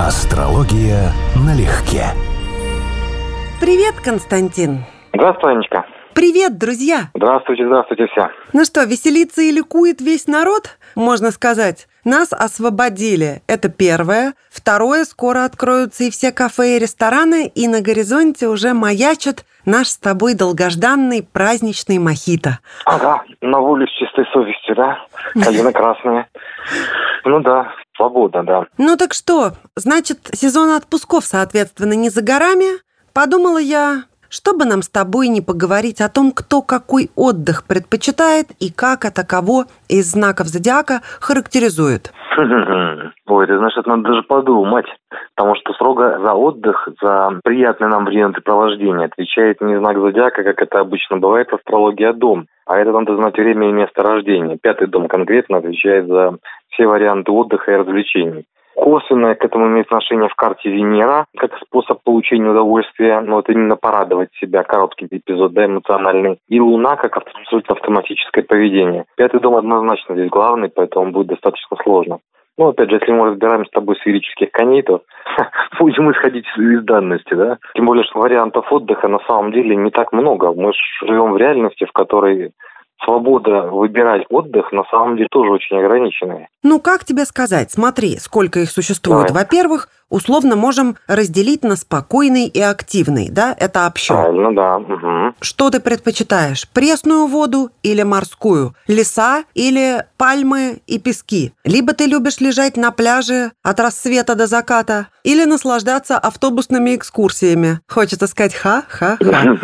Астрология налегке. Привет, Константин. Здравствуй, Анечка. Привет, друзья. Здравствуйте, здравствуйте все. Ну что, веселится и ликует весь народ, можно сказать. Нас освободили. Это первое. Второе, скоро откроются и все кафе и рестораны, и на горизонте уже маячит наш с тобой долгожданный праздничный мохито. Ага, на волю с чистой совестью, да? Калина красная. Ну да, свобода, да. Ну так что, значит, сезон отпусков, соответственно, не за горами? Подумала я, чтобы нам с тобой не поговорить о том, кто какой отдых предпочитает и как это кого из знаков зодиака характеризует. Ой, это надо даже подумать, потому что строго за отдых, за приятное нам времяпрепровождение отвечает не знак зодиака, как это обычно бывает в астрологии, а дом. А это надо знать время и место рождения. Пятый дом конкретно отвечает за все варианты отдыха и развлечений. Косвенное к этому имеет отношение в карте Венера, как способ получения удовольствия, но это именно порадовать себя, короткий эпизод, да, эмоциональный. И Луна, как абсолютно автоматическое поведение. Пятый дом однозначно здесь главный, поэтому будет достаточно сложно. Ну, опять же, если мы разбираем с тобой сферических коней, то будем исходить из данности, да? Тем более, что вариантов отдыха на самом деле не так много. Мы живем в реальности, в которой свобода выбирать отдых на самом деле тоже очень ограниченная. Ну, как тебе сказать? Смотри, сколько их существует. Давай. Во-первых, условно можем разделить на спокойный и активный, да? Это общо. Правильно, да. Угу. Что ты предпочитаешь? Пресную воду или морскую? Леса или пальмы и пески? Либо ты любишь лежать на пляже от рассвета до заката, или наслаждаться автобусными экскурсиями. Хочется сказать ха-ха-ха.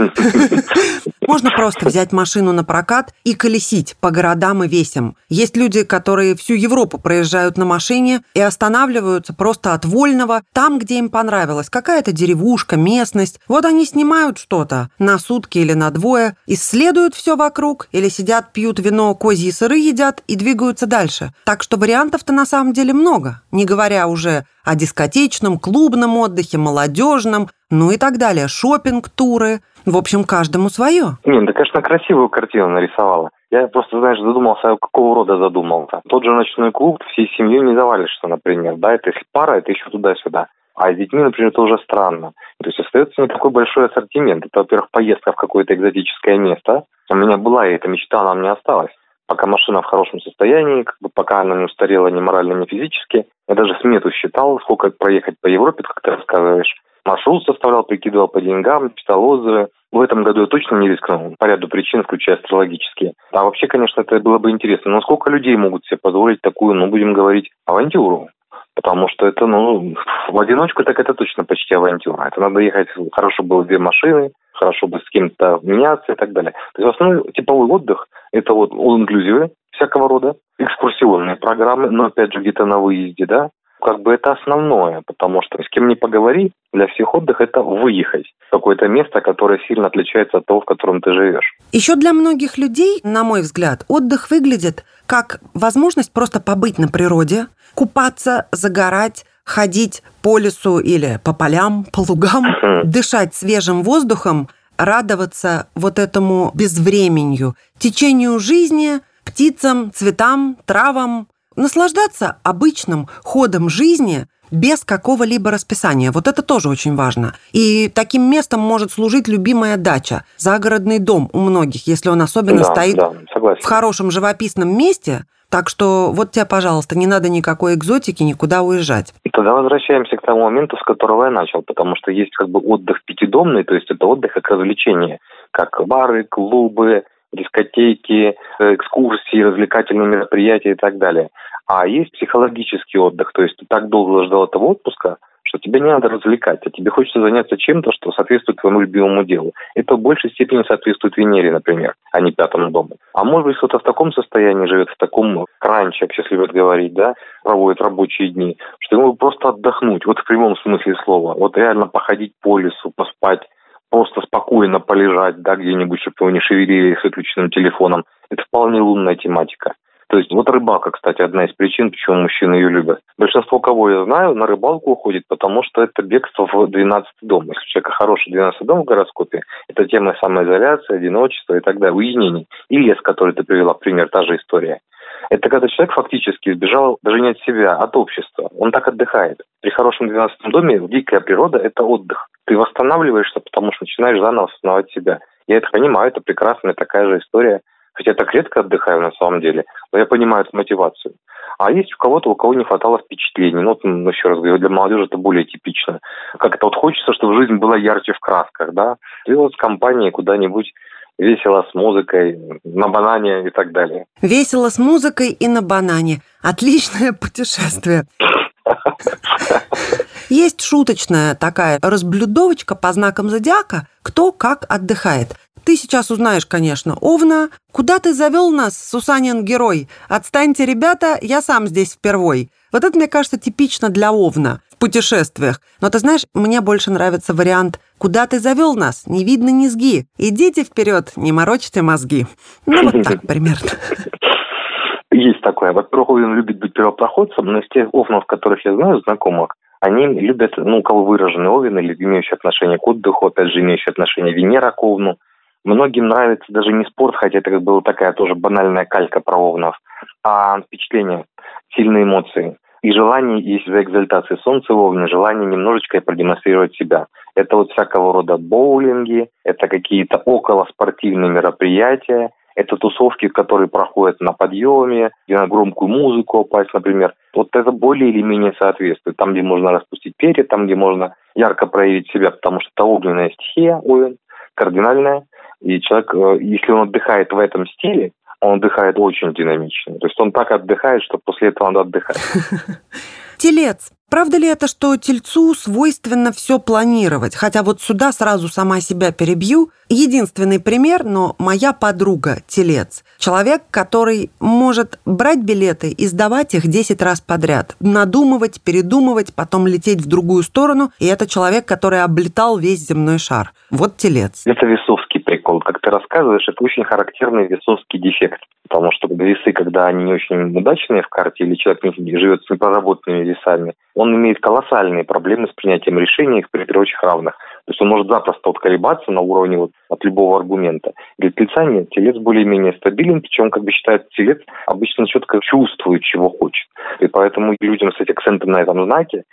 Можно просто взять машину на прокат и колесить по городам и весям. Есть люди, которые всю Европу проезжают на машине и останавливаются просто от вольного там, где им понравилось. Какая-то деревушка, местность. Вот они снимают что-то на сутки или на двое, исследуют все вокруг или сидят, пьют вино, козьи сыры едят и двигаются дальше. Так что вариантов-то на самом деле много. Не говоря уже о дискотечном, клубном отдыхе, молодежном, ну и так далее. Шопинг, туры. В общем, каждому свое. Не, да, конечно, красивую картину нарисовала. Я просто, знаешь, задумался, а какого рода задумался. Тот же ночной клуб всей семьей не завалишься, например. Да, это если пара, это еще туда-сюда. А с детьми, например, это уже странно. То есть остается не такой большой ассортимент. Это, во-первых, поездка в какое-то экзотическое место. У меня была и эта мечта, она мне осталась. Пока машина в хорошем состоянии, как бы пока она не устарела ни морально, ни физически. Я даже смету считал, сколько проехать по Европе, как ты рассказываешь. Маршрут составлял, прикидывал по деньгам, читал отзывы. В этом году я точно не рискнул, по ряду причин, включая астрологические. А вообще, конечно, это было бы интересно. Но сколько людей могут себе позволить такую, ну, будем говорить, авантюру? Потому что это, ну, в одиночку так это точно почти авантюра. Это надо ехать, хорошо было две машины, хорошо бы с кем-то меняться и так далее. То есть основной типовой отдых – это вот all-inclusive всякого рода, экскурсионные программы, но опять же где-то на выезде, да, как бы это основное, потому что с кем не поговори, для всех отдых это выехать в какое-то место, которое сильно отличается от того, в котором ты живешь. Еще для многих людей, на мой взгляд, отдых выглядит как возможность просто побыть на природе, купаться, загорать, ходить по лесу или по полям, по лугам, дышать свежим воздухом, радоваться вот этому безвременью, течению жизни, птицам, цветам, травам, наслаждаться обычным ходом жизни без какого-либо расписания. Вот это тоже очень важно. И таким местом может служить любимая дача, загородный дом у многих, если он особенно Да, стоит да, согласен. в хорошем живописном месте. Так что вот тебе, пожалуйста, не надо никакой экзотики, никуда уезжать. Тогда возвращаемся к тому моменту, с которого я начал, потому что есть как бы отдых пятидомный, то есть это отдых как развлечение, как бары, клубы, дискотеки, э, экскурсии, развлекательные мероприятия и так далее. А есть психологический отдых, то есть ты так долго ждал этого отпуска, что тебе не надо развлекать, а тебе хочется заняться чем-то, что соответствует твоему любимому делу. Это в большей степени соответствует Венере, например, а не пятому дому. А может быть, кто-то в таком состоянии живет, в таком кранче, как сейчас любят говорить, да, проводит рабочие дни, что ему просто отдохнуть, вот в прямом смысле слова, вот реально походить по лесу, поспать, просто спокойно полежать, да, где-нибудь, чтобы его не шевелили с выключенным телефоном. Это вполне лунная тематика. То есть вот рыбалка, кстати, одна из причин, почему мужчины ее любят. Большинство, кого я знаю, на рыбалку уходит, потому что это бегство в 12 дом. Если у человека хороший 12 дом в гороскопе, это тема самоизоляции, одиночества и так далее, уединений. И лес, который ты привела пример, та же история. Это когда человек фактически сбежал даже не от себя, а от общества. Он так отдыхает. При хорошем 12 доме дикая природа – это отдых. Ты восстанавливаешься, потому что начинаешь заново осознавать себя. Я это понимаю, это прекрасная такая же история. Хотя я так редко отдыхаю на самом деле, но я понимаю эту мотивацию. А есть у кого-то, у кого не хватало впечатлений. Ну, вот, еще раз говорю, для молодежи это более типично. Как это вот хочется, чтобы жизнь была ярче в красках, да? Ты вот с компанией куда-нибудь весело с музыкой, на банане и так далее. Весело с музыкой и на банане. Отличное путешествие. Есть шуточная такая разблюдовочка по знакам зодиака, кто как отдыхает. Ты сейчас узнаешь, конечно, Овна. Куда ты завел нас, Сусанин герой? Отстаньте, ребята, я сам здесь впервой. Вот это, мне кажется, типично для Овна в путешествиях. Но ты знаешь, мне больше нравится вариант «Куда ты завел нас? Не видно низги. Идите вперед, не морочьте мозги». Ну, вот так примерно. Есть такое. Во-первых, Овен любит быть первопроходцем, но из тех Овнов, которых я знаю, знакомых, они любят, ну, у кого выраженный Овен или имеющий отношение к отдыху, опять же, имеющий отношение к Овну. Многим нравится даже не спорт, хотя это как была такая тоже банальная калька про Овнов, а впечатление, сильные эмоции. И желание есть за экзальтации солнца в желание немножечко продемонстрировать себя. Это вот всякого рода боулинги, это какие-то около спортивные мероприятия, это тусовки, которые проходят на подъеме, где на громкую музыку упасть, например. Вот это более или менее соответствует. Там, где можно распустить перья, там, где можно ярко проявить себя, потому что это огненная стихия, Овен, кардинальная. И человек, э, если он отдыхает в этом стиле, он отдыхает очень динамично. То есть он так отдыхает, что после этого надо отдыхать. Телец. Правда ли это, что тельцу свойственно все планировать? Хотя вот сюда сразу сама себя перебью. Единственный пример, но моя подруга – телец. Человек, который может брать билеты и сдавать их 10 раз подряд. Надумывать, передумывать, потом лететь в другую сторону. И это человек, который облетал весь земной шар. Вот телец. Это весовский прикол. Как ты рассказываешь, это очень характерный весовский дефект. Потому что весы, когда они не очень удачные в карте, или человек не живет с непроработанными весами, он имеет колоссальные проблемы с принятием решений при прочих равных. То есть он может запросто вот колебаться на уровне вот от любого аргумента. Для тельца нет. Телец более-менее стабилен, причем, как бы считает телец, обычно четко чувствует, чего хочет. И поэтому людям, кстати, акценты на этом знаке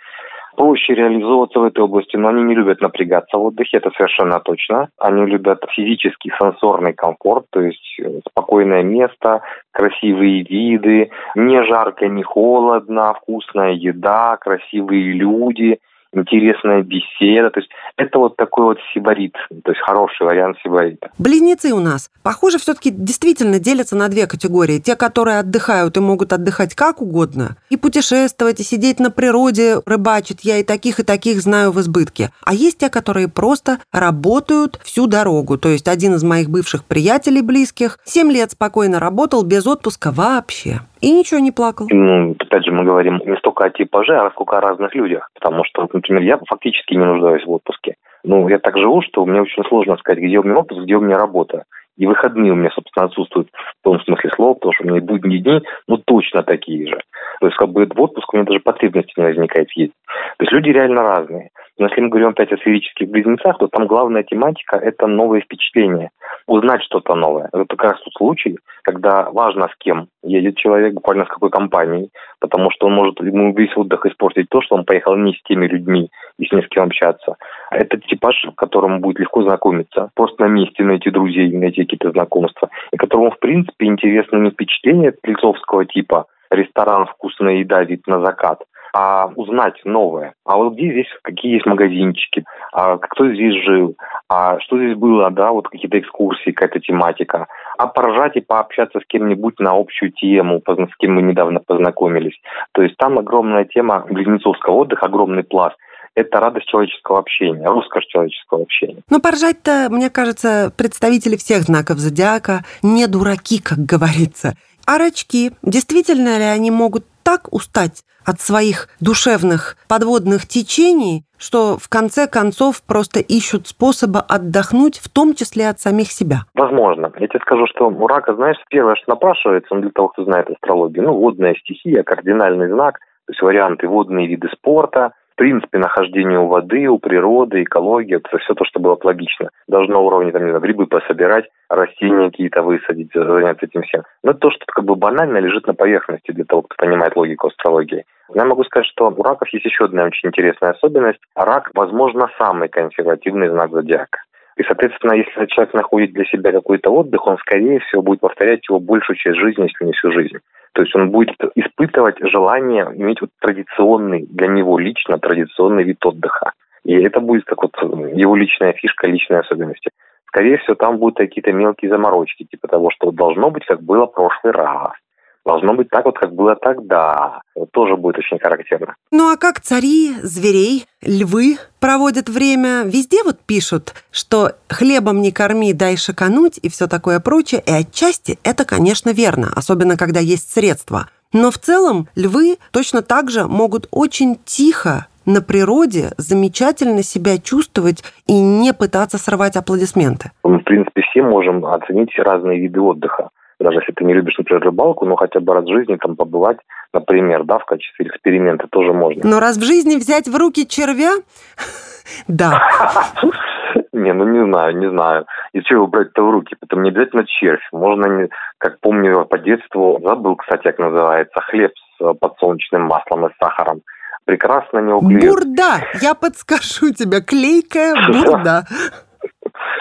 проще реализовываться в этой области, но они не любят напрягаться в отдыхе, это совершенно точно. Они любят физический, сенсорный комфорт, то есть э, спокойное место, красивые виды, не жарко, не холодно, вкусная еда, красивые люди – интересная беседа. То есть это вот такой вот сибарит, то есть хороший вариант сибарита. Близнецы у нас, похоже, все-таки действительно делятся на две категории. Те, которые отдыхают и могут отдыхать как угодно, и путешествовать, и сидеть на природе, рыбачить. Я и таких, и таких знаю в избытке. А есть те, которые просто работают всю дорогу. То есть один из моих бывших приятелей близких 7 лет спокойно работал без отпуска вообще. И ничего не плакал. Ну, опять же, мы говорим не столько о типаже, а сколько о разных людях. Потому что, например, я фактически не нуждаюсь в отпуске. Ну, я так живу, что мне очень сложно сказать, где у меня отпуск, где у меня работа. И выходные у меня, собственно, отсутствуют в том смысле слова, потому что у меня будние дни, ну, точно такие же. То есть, как бы в отпуск у меня даже потребности не возникает съездить. То есть люди реально разные. Но если мы говорим опять о сферических близнецах, то там главная тематика – это новые впечатления. Узнать что-то новое. Это как раз тот случай, когда важно с кем едет человек, буквально с какой компанией, потому что он может ему весь отдых испортить то, что он поехал не с теми людьми и с не с кем общаться. Это типаж, к которому будет легко знакомиться. Просто на месте найти друзей, найти какие-то знакомства. И которому, в принципе, интересны не впечатления тельцовского типа, ресторан, вкусная еда, вид на закат – а узнать новое. А вот где здесь, какие есть магазинчики, а кто здесь жил, а что здесь было, да, вот какие-то экскурсии, какая-то тематика. А поржать и пообщаться с кем-нибудь на общую тему, с кем мы недавно познакомились. То есть там огромная тема близнецовского отдыха, огромный пласт это радость человеческого общения, роскошь человеческого общения. Но поржать-то, мне кажется, представители всех знаков зодиака не дураки, как говорится. А рачки, действительно ли они могут так устать от своих душевных подводных течений, что в конце концов просто ищут способа отдохнуть, в том числе от самих себя. Возможно. Я тебе скажу, что у рака, знаешь, первое, что напрашивается, он для того, кто знает астрологию, ну, водная стихия, кардинальный знак, то есть варианты водные виды спорта, принципе, нахождение у воды, у природы, экологии, это все то, что было логично. На уровне, там, не знаю, грибы пособирать, растения какие-то высадить, заняться этим всем. Но это то, что как бы банально лежит на поверхности для того, кто понимает логику астрологии. Я могу сказать, что у раков есть еще одна очень интересная особенность. Рак, возможно, самый консервативный знак зодиака. И, соответственно, если человек находит для себя какой-то отдых, он, скорее всего, будет повторять его большую часть жизни, если не всю жизнь. То есть он будет испытывать желание иметь вот традиционный, для него лично традиционный вид отдыха. И это будет как вот его личная фишка, личные особенности. Скорее всего, там будут какие-то мелкие заморочки, типа того, что должно быть, как было в прошлый раз должно быть так вот, как было тогда. Это тоже будет очень характерно. Ну а как цари, зверей, львы проводят время? Везде вот пишут, что хлебом не корми, дай шакануть и все такое прочее. И отчасти это, конечно, верно, особенно когда есть средства. Но в целом львы точно так же могут очень тихо на природе замечательно себя чувствовать и не пытаться срывать аплодисменты? Мы, в принципе, все можем оценить разные виды отдыха даже если ты не любишь, например, рыбалку, но хотя бы раз в жизни там побывать, например, да, в качестве эксперимента тоже можно. Но раз в жизни взять в руки червя, да. Не, ну не знаю, не знаю. И чего брать-то в руки? Это не обязательно червь. Можно, как помню по детству, забыл, кстати, как называется, хлеб с э, подсолнечным маслом и сахаром. Прекрасно не клюет. Бурда! Я подскажу тебе, клейкая бурда.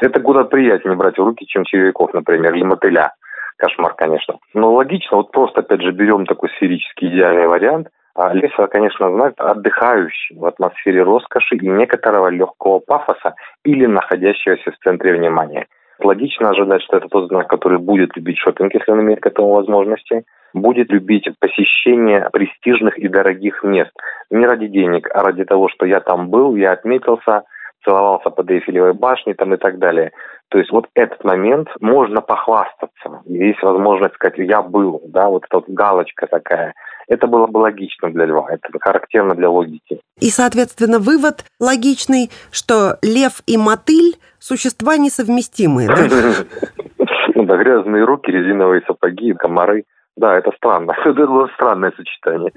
Это куда приятнее брать в руки, чем червяков, например, или мотыля кошмар, конечно. Но логично, вот просто, опять же, берем такой сферический идеальный вариант. А лес, конечно, знак отдыхающий в атмосфере роскоши и некоторого легкого пафоса или находящегося в центре внимания. Логично ожидать, что это тот знак, который будет любить шопинг, если он имеет к этому возможности, будет любить посещение престижных и дорогих мест. Не ради денег, а ради того, что я там был, я отметился, целовался под Эйфелевой башней там и так далее. То есть вот этот момент можно похвастаться. Есть возможность сказать, я был, да, вот эта вот галочка такая. Это было бы логично для льва, это характерно для логики. И, соответственно, вывод логичный, что лев и мотыль – существа несовместимые? Ну да, грязные руки, резиновые сапоги, комары. Да, это странно. Это было странное сочетание.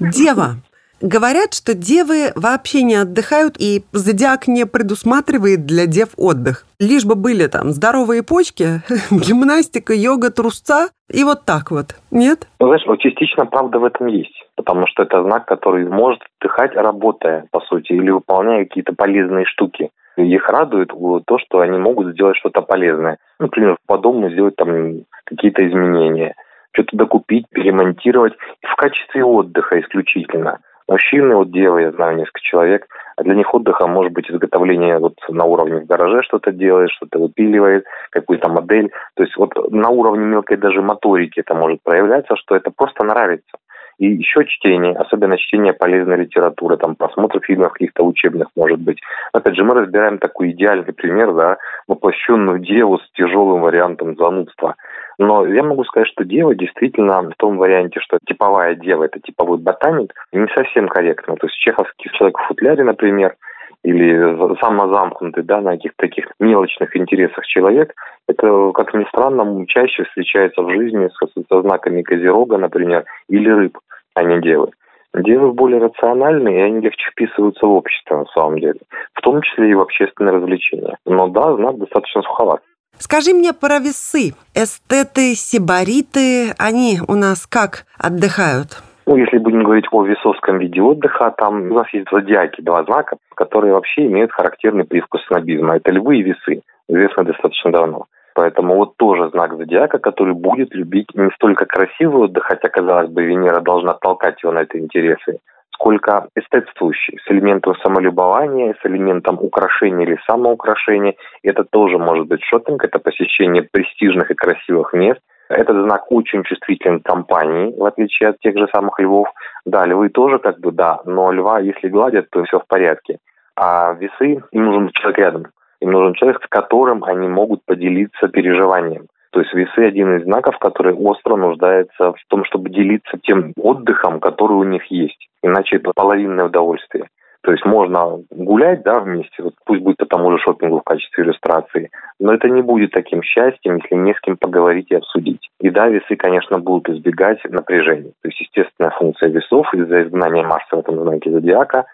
Дева. Говорят, что девы вообще не отдыхают, и зодиак не предусматривает для дев отдых. Лишь бы были там здоровые почки, гимнастика, йога, трусца, и вот так вот. Нет? Ну, знаешь, частично правда в этом есть. Потому что это знак, который может отдыхать, работая, по сути, или выполняя какие-то полезные штуки. Их радует то, что они могут сделать что-то полезное. Например, по дому сделать там какие-то изменения, что-то докупить, перемонтировать в качестве отдыха исключительно. Мужчины, вот девы, я знаю несколько человек, а для них отдыха может быть изготовление вот на уровне в гараже что-то делает, что-то выпиливает, какую-то модель. То есть вот на уровне мелкой даже моторики это может проявляться, что это просто нравится. И еще чтение, особенно чтение полезной литературы, там просмотр фильмов каких-то учебных, может быть. Опять же, мы разбираем такой идеальный пример, да, воплощенную деву с тяжелым вариантом занудства. Но я могу сказать, что дева действительно в том варианте, что типовая дева – это типовой ботаник, не совсем корректно. То есть чеховский человек в футляре, например, или самозамкнутый, да, на каких-то таких мелочных интересах человек, это, как ни странно, чаще встречается в жизни с, со знаками козерога, например, или рыб, а не девы. Девы более рациональные, и они легче вписываются в общество, на самом деле. В том числе и в общественные развлечения. Но да, знак достаточно суховат. Скажи мне про весы. Эстеты, сибариты, они у нас как отдыхают? Ну, если будем говорить о весовском виде отдыха, там у нас есть зодиаки, два знака, которые вообще имеют характерный привкус снобизма. Это львы и весы, известно достаточно давно. Поэтому вот тоже знак зодиака, который будет любить не столько красивый отдых, хотя, казалось бы, Венера должна толкать его на эти интересы, сколько эстетствующий, с элементом самолюбования, с элементом украшения или самоукрашения. Это тоже может быть шопинг, это посещение престижных и красивых мест. Этот знак очень чувствителен к компании, в отличие от тех же самых львов. Да, львы тоже как бы да, но льва, если гладят, то все в порядке. А весы, им нужен человек рядом. Им нужен человек, с которым они могут поделиться переживанием. То есть весы один из знаков, который остро нуждается в том, чтобы делиться тем отдыхом, который у них есть. Иначе это половинное удовольствие. То есть можно гулять, да, вместе, вот пусть будет по тому же шопингу в качестве иллюстрации, но это не будет таким счастьем, если не с кем поговорить и обсудить. И да, весы, конечно, будут избегать напряжения. То есть естественная функция весов из-за изгнания Марса в этом знаке зодиака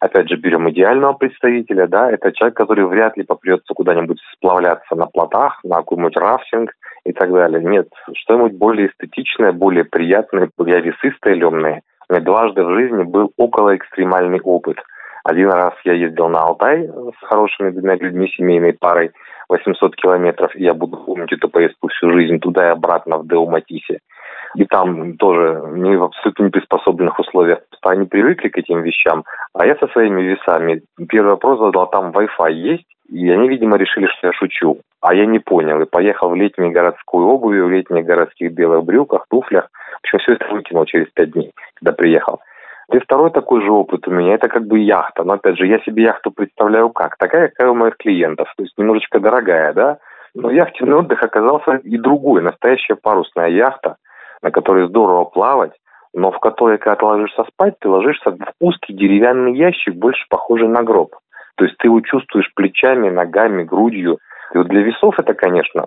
опять же, берем идеального представителя, да, это человек, который вряд ли попрется куда-нибудь сплавляться на плотах, на какой-нибудь рафтинг и так далее. Нет, что-нибудь более эстетичное, более приятное. Я весы стелемные. Меня дважды в жизни был около экстремальный опыт. Один раз я ездил на Алтай с хорошими двумя людьми, семейной парой, 800 километров, и я буду помнить эту поездку всю жизнь туда и обратно в Деуматисе. И там тоже не в абсолютно неприспособленных условиях. Они привыкли к этим вещам, а я со своими весами. Первый вопрос задал, там Wi-Fi есть? И они, видимо, решили, что я шучу. А я не понял. И поехал в летней городской обуви, в летних городских белых брюках, туфлях. В общем, все это выкинул через пять дней, когда приехал. И второй такой же опыт у меня, это как бы яхта. Но опять же, я себе яхту представляю как? Такая, какая у моих клиентов. То есть немножечко дорогая, да? Но яхтенный отдых оказался и другой. Настоящая парусная яхта, на которой здорово плавать, но в которой, когда ты ложишься спать, ты ложишься в узкий деревянный ящик, больше похожий на гроб. То есть ты его чувствуешь плечами, ногами, грудью. И вот для весов это, конечно,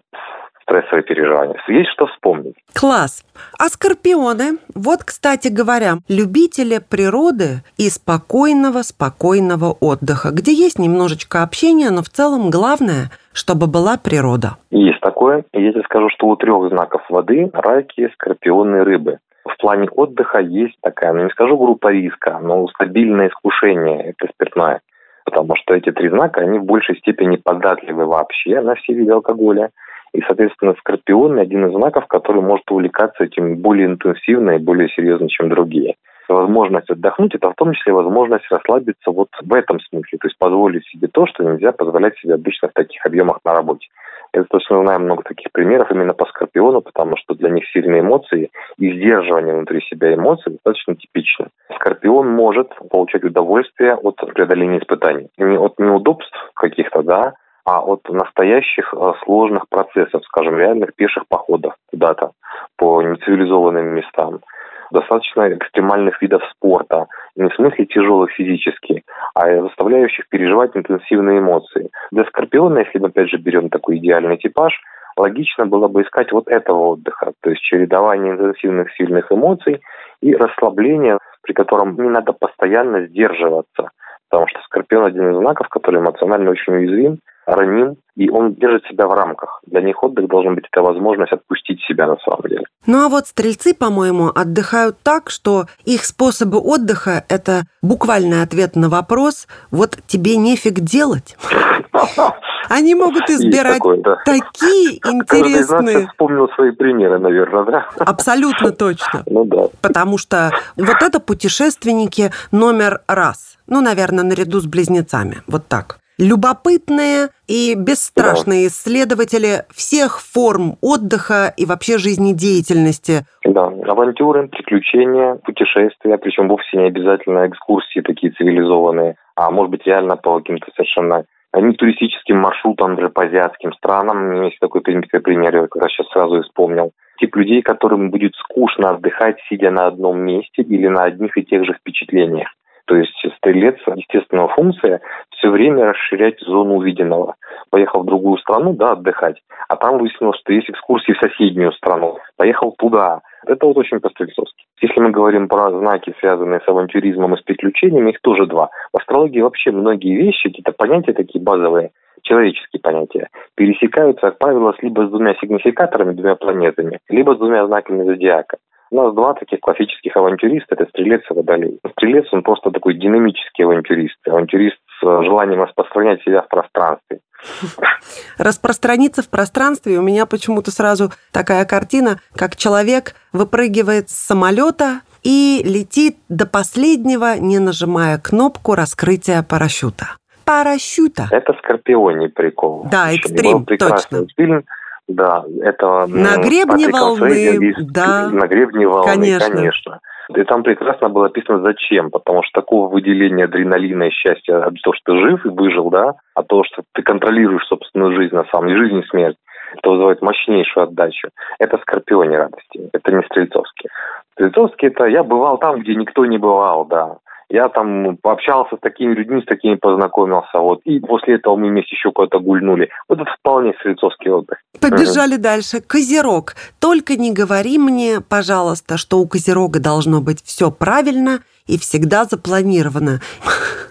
стрессовые переживания. Есть что вспомнить. Класс. А скорпионы, вот, кстати говоря, любители природы и спокойного, спокойного отдыха, где есть немножечко общения, но в целом главное, чтобы была природа. Есть такое. Я тебе скажу, что у трех знаков воды – раки, скорпионы, рыбы. В плане отдыха есть такая, ну не скажу группа риска, но стабильное искушение – это спиртное. Потому что эти три знака, они в большей степени податливы вообще на все виды алкоголя. И, соответственно, скорпион – один из знаков, который может увлекаться этим более интенсивно и более серьезно, чем другие. Возможность отдохнуть – это в том числе возможность расслабиться вот в этом смысле, то есть позволить себе то, что нельзя позволять себе обычно в таких объемах на работе. Я точно знаю много таких примеров именно по Скорпиону, потому что для них сильные эмоции и сдерживание внутри себя эмоций достаточно типично. Скорпион может получать удовольствие от преодоления испытаний. Не от неудобств каких-то, да, а от настоящих э, сложных процессов, скажем, реальных пеших походов куда-то по нецивилизованным местам достаточно экстремальных видов спорта, не в смысле тяжелых физически, а заставляющих переживать интенсивные эмоции. Для Скорпиона, если мы опять же берем такой идеальный типаж, логично было бы искать вот этого отдыха, то есть чередование интенсивных сильных эмоций и расслабление, при котором не надо постоянно сдерживаться, потому что Скорпион один из знаков, который эмоционально очень уязвим, раним, и он держит себя в рамках. Для них отдых должен быть это возможность отпустить себя на самом деле. Ну а вот стрельцы, по-моему, отдыхают так, что их способы отдыха – это буквальный ответ на вопрос «вот тебе нефиг делать». Они могут избирать такое, да. такие интересные... вспомнил свои примеры, наверное, да? Абсолютно точно. Ну да. Потому что вот это путешественники номер раз. Ну, наверное, наряду с близнецами. Вот так любопытные и бесстрашные да. исследователи всех форм отдыха и вообще жизнедеятельности. Да, авантюры, приключения, путешествия, причем вовсе не обязательно экскурсии такие цивилизованные, а может быть реально по каким-то совершенно не туристическим маршрутам, даже по азиатским странам. У меня есть такой пример, я как раз сейчас сразу вспомнил. Тип людей, которым будет скучно отдыхать, сидя на одном месте или на одних и тех же впечатлениях. То есть стрелец, естественная функция, все время расширять зону увиденного. Поехал в другую страну, да, отдыхать, а там выяснилось, что есть экскурсии в соседнюю страну. Поехал туда. Это вот очень по-стрельцовски. Если мы говорим про знаки, связанные с авантюризмом и с приключениями, их тоже два. В астрологии вообще многие вещи, какие-то понятия такие базовые, человеческие понятия, пересекаются, как правило, либо с двумя сигнификаторами, двумя планетами, либо с двумя знаками зодиака. У нас два таких классических авантюриста – это стрелец и водолей. Стрелец, он просто такой динамический авантюрист. Авантюрист с желанием распространять себя в пространстве. Распространиться в пространстве у меня почему-то сразу такая картина, как человек выпрыгивает с самолета и летит до последнего, не нажимая кнопку раскрытия парашюта. Парашюта. Это скорпионий прикол. Да, экстрим, точно. Фильм да, это... На гребне волны, да. На гребне волны, конечно. конечно. И там прекрасно было описано, зачем. Потому что такого выделения адреналина и счастья от того, что ты жив и выжил, да, от того, что ты контролируешь собственную жизнь, на самом деле, жизнь и смерть, это вызывает мощнейшую отдачу. Это скорпионе радости, это не стрельцовские. Стрельцовские это я бывал там, где никто не бывал, да. Я там пообщался с такими людьми, с такими познакомился, вот, и после этого мы вместе еще куда-то гульнули. Вот это вполне стрельцовский отдых. Побежали угу. дальше. Козерог. Только не говори мне, пожалуйста, что у Козерога должно быть все правильно и всегда запланировано.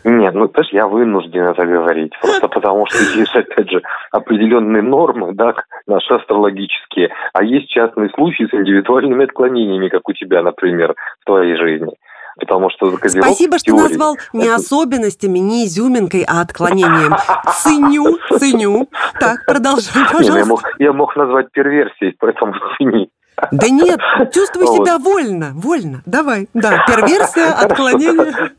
Нет, ну, знаешь, я вынужден это говорить. Просто потому что есть, опять же, определенные нормы, да, наши астрологические, а есть частные случаи с индивидуальными отклонениями, как у тебя, например, в твоей жизни потому что Козерог Спасибо, что теории. назвал не особенностями, не изюминкой, а отклонением. Ценю, ценю. Так, продолжай, пожалуйста. я, мог, я мог назвать перверсией, поэтому цени. Да нет, чувствуй вот. себя вольно, вольно. Давай, да, перверсия, отклонение.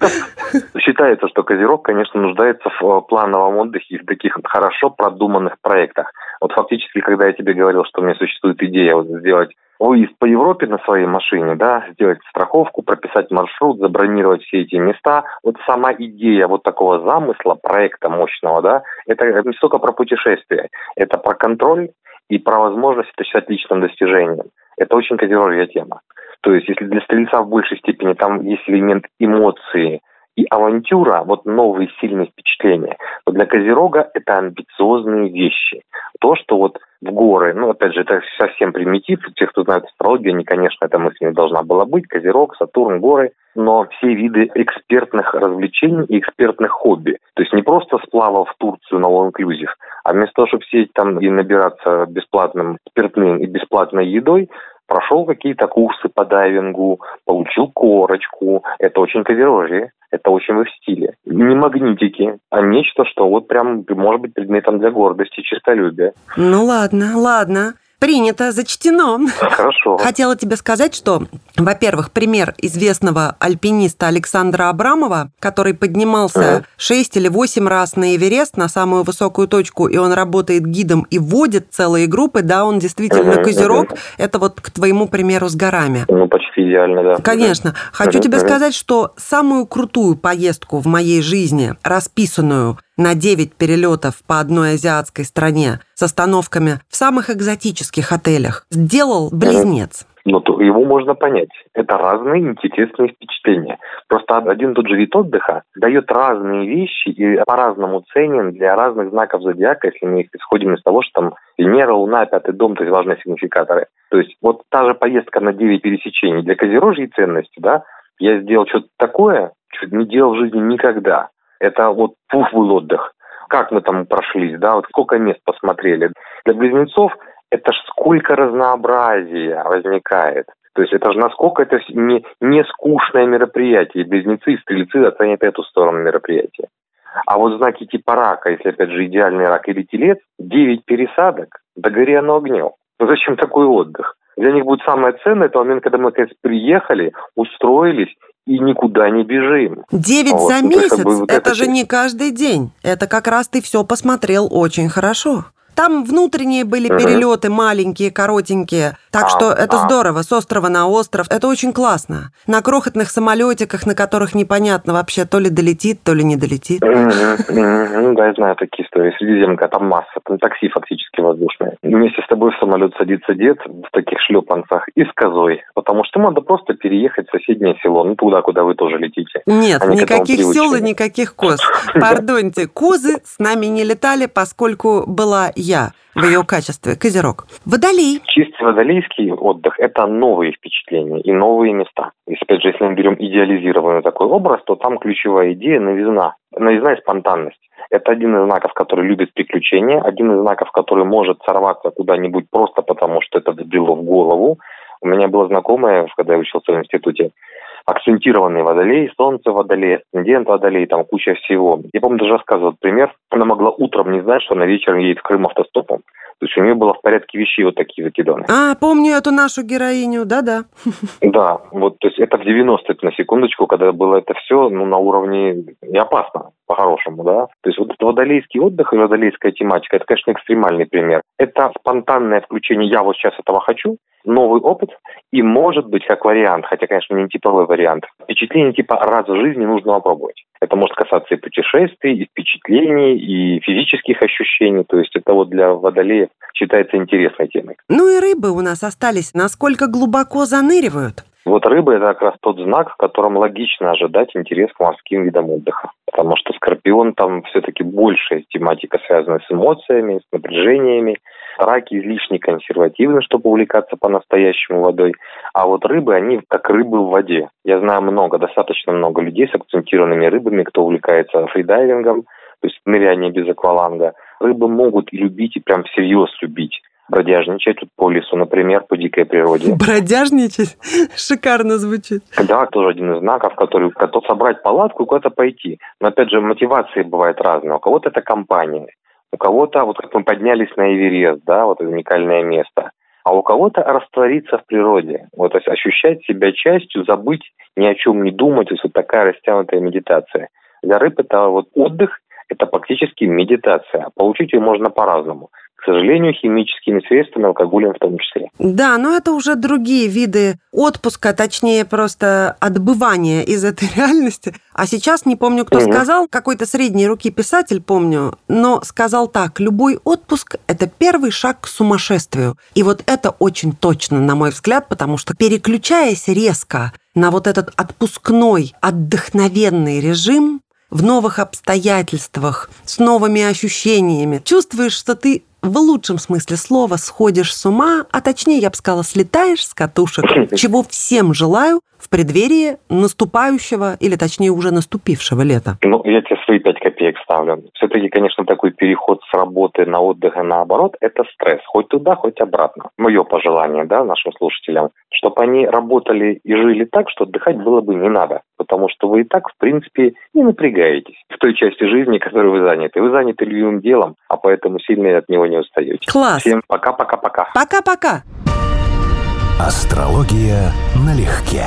Считается, что Козерог, конечно, нуждается в э, плановом отдыхе и в таких хорошо продуманных проектах. Вот фактически, когда я тебе говорил, что у меня существует идея вот сделать выезд по Европе на своей машине, да, сделать страховку, прописать маршрут, забронировать все эти места. Вот сама идея вот такого замысла, проекта мощного, да, это не столько про путешествие, это про контроль и про возможность это считать личным достижением. Это очень козерожья тема. То есть, если для стрельца в большей степени там есть элемент эмоции, и авантюра, вот новые сильные впечатления, то для Козерога это амбициозные вещи. То, что вот в горы, ну, опять же, это совсем примитив, те, кто знает астрологию, они, конечно, эта мысль не должна была быть, Козерог, Сатурн, горы, но все виды экспертных развлечений и экспертных хобби. То есть не просто сплава в Турцию на all inclusive, а вместо того, чтобы сидеть там и набираться бесплатным спиртным и бесплатной едой, прошел какие-то курсы по дайвингу, получил корочку. Это очень козерожье, это очень в их стиле. Не магнитики, а нечто, что вот прям может быть предметом для гордости, чистолюбия. Ну ладно, ладно. Принято, зачтено. Хорошо. Хотела тебе сказать, что, во-первых, пример известного альпиниста Александра Абрамова, который поднимался шесть или восемь раз на Эверест, на самую высокую точку, и он работает гидом и вводит целые группы, да, он действительно uh козерог. Это вот к твоему примеру с горами. Ну, почти идеально, да. Конечно. Хочу тебе сказать, что самую крутую поездку в моей жизни, расписанную на 9 перелетов по одной азиатской стране с остановками в самых экзотических отелях сделал близнец. Но то его можно понять. Это разные интересные впечатления. Просто один тот же вид отдыха дает разные вещи и по-разному ценен для разных знаков зодиака, если мы исходим из того, что там Венера, Луна, пятый дом, то есть важные сигнификаторы. То есть вот та же поездка на 9 пересечений для Козерожьей ценности, да, я сделал что-то такое, что не делал в жизни никогда. Это вот пух был отдых. Как мы там прошлись, да, вот сколько мест посмотрели. Для близнецов это ж сколько разнообразия возникает. То есть это же насколько это не, не скучное мероприятие. Близнецы и стрельцы оценят эту сторону мероприятия. А вот знаки типа рака, если опять же идеальный рак или телец, 9 пересадок, да гори оно огнем. Ну зачем такой отдых? Для них будет самое ценное, это момент, когда мы наконец приехали, устроились и никуда не бежим. Девять вот. за месяц? Ну, вот это, это же не каждый день. Это как раз ты все посмотрел очень хорошо. Там внутренние были угу. перелеты маленькие, коротенькие. Так а, что это а. здорово, с острова на остров. Это очень классно. На крохотных самолетиках, на которых непонятно вообще, то ли долетит, то ли не долетит. Ну да, я знаю такие истории. Средиземка, там масса. Там такси фактически воздушное. Вместе с тобой в самолет садится дед в таких шлепанцах и с козой. Потому что надо просто переехать в соседнее село. Ну, туда, куда вы тоже летите. Нет, никаких сел и никаких коз. Пардоньте, козы с нами не летали, поскольку была я в ее качестве, Козерог. Водолей. Чисто водолейский отдых – это новые впечатления и новые места. И опять же, если мы берем идеализированный такой образ, то там ключевая идея – новизна. Новизна и спонтанность. Это один из знаков, который любит приключения, один из знаков, который может сорваться куда-нибудь просто потому, что это взбрело в голову. У меня была знакомая, когда я учился в институте, акцентированный водолей, солнце водолей, асцендент водолей, там куча всего. Я помню, даже рассказывал пример. Она могла утром не знать, что она вечером едет в Крым автостопом. То есть у нее было в порядке вещей вот такие закиданы. А, помню эту нашу героиню, да-да. Да, вот, то есть это в 90-е, на секундочку, когда было это все, ну, на уровне не опасно, по-хорошему, да. То есть вот этот водолейский отдых и водолейская тематика, это, конечно, экстремальный пример. Это спонтанное включение «я вот сейчас этого хочу», новый опыт, и может быть как вариант, хотя, конечно, не типовой вариант, впечатление типа раз в жизни нужно попробовать. Это может касаться и путешествий, и впечатлений, и физических ощущений. То есть это вот для водолея считается интересной темой. Ну и рыбы у нас остались. Насколько глубоко заныривают? Вот рыба – это как раз тот знак, в котором логично ожидать интерес к морским видам отдыха. Потому что скорпион там все-таки большая тематика, связанная с эмоциями, с напряжениями. Раки излишне консервативны, чтобы увлекаться по-настоящему водой. А вот рыбы, они как рыбы в воде. Я знаю много, достаточно много людей с акцентированными рыбами, кто увлекается фридайвингом, то есть ныряние без акваланга. Рыбы могут и любить, и прям всерьез любить бродяжничать по лесу, например, по дикой природе. Бродяжничать? Шикарно звучит. Да, тоже один из знаков, который готов собрать палатку и куда-то пойти. Но опять же, мотивации бывают разные. У кого-то это компания, у кого-то, вот как мы поднялись на Эверест, да, вот уникальное место. А у кого-то раствориться в природе, вот то есть ощущать себя частью, забыть, ни о чем не думать, то есть вот такая растянутая медитация. Для рыб это вот отдых, это практически медитация. Получить ее можно по-разному к сожалению, химическими средствами, алкоголем в том числе. Да, но это уже другие виды отпуска, точнее просто отбывания из этой реальности. А сейчас не помню, кто угу. сказал, какой-то средней руки писатель, помню, но сказал так, любой отпуск – это первый шаг к сумасшествию. И вот это очень точно, на мой взгляд, потому что переключаясь резко на вот этот отпускной, отдохновенный режим, в новых обстоятельствах, с новыми ощущениями. Чувствуешь, что ты в лучшем смысле слова сходишь с ума, а точнее, я бы сказала, слетаешь с катушек, чего всем желаю в преддверии наступающего, или точнее уже наступившего лета? Ну, я тебе свои пять копеек ставлю. Все-таки, конечно, такой переход с работы на отдых и наоборот, это стресс. Хоть туда, хоть обратно. Мое пожелание, да, нашим слушателям, чтобы они работали и жили так, что отдыхать было бы не надо. Потому что вы и так, в принципе, не напрягаетесь в той части жизни, которой вы заняты. Вы заняты любимым делом, а поэтому сильно от него не устаете. Класс. Всем пока-пока-пока. Пока-пока. Астрология налегке.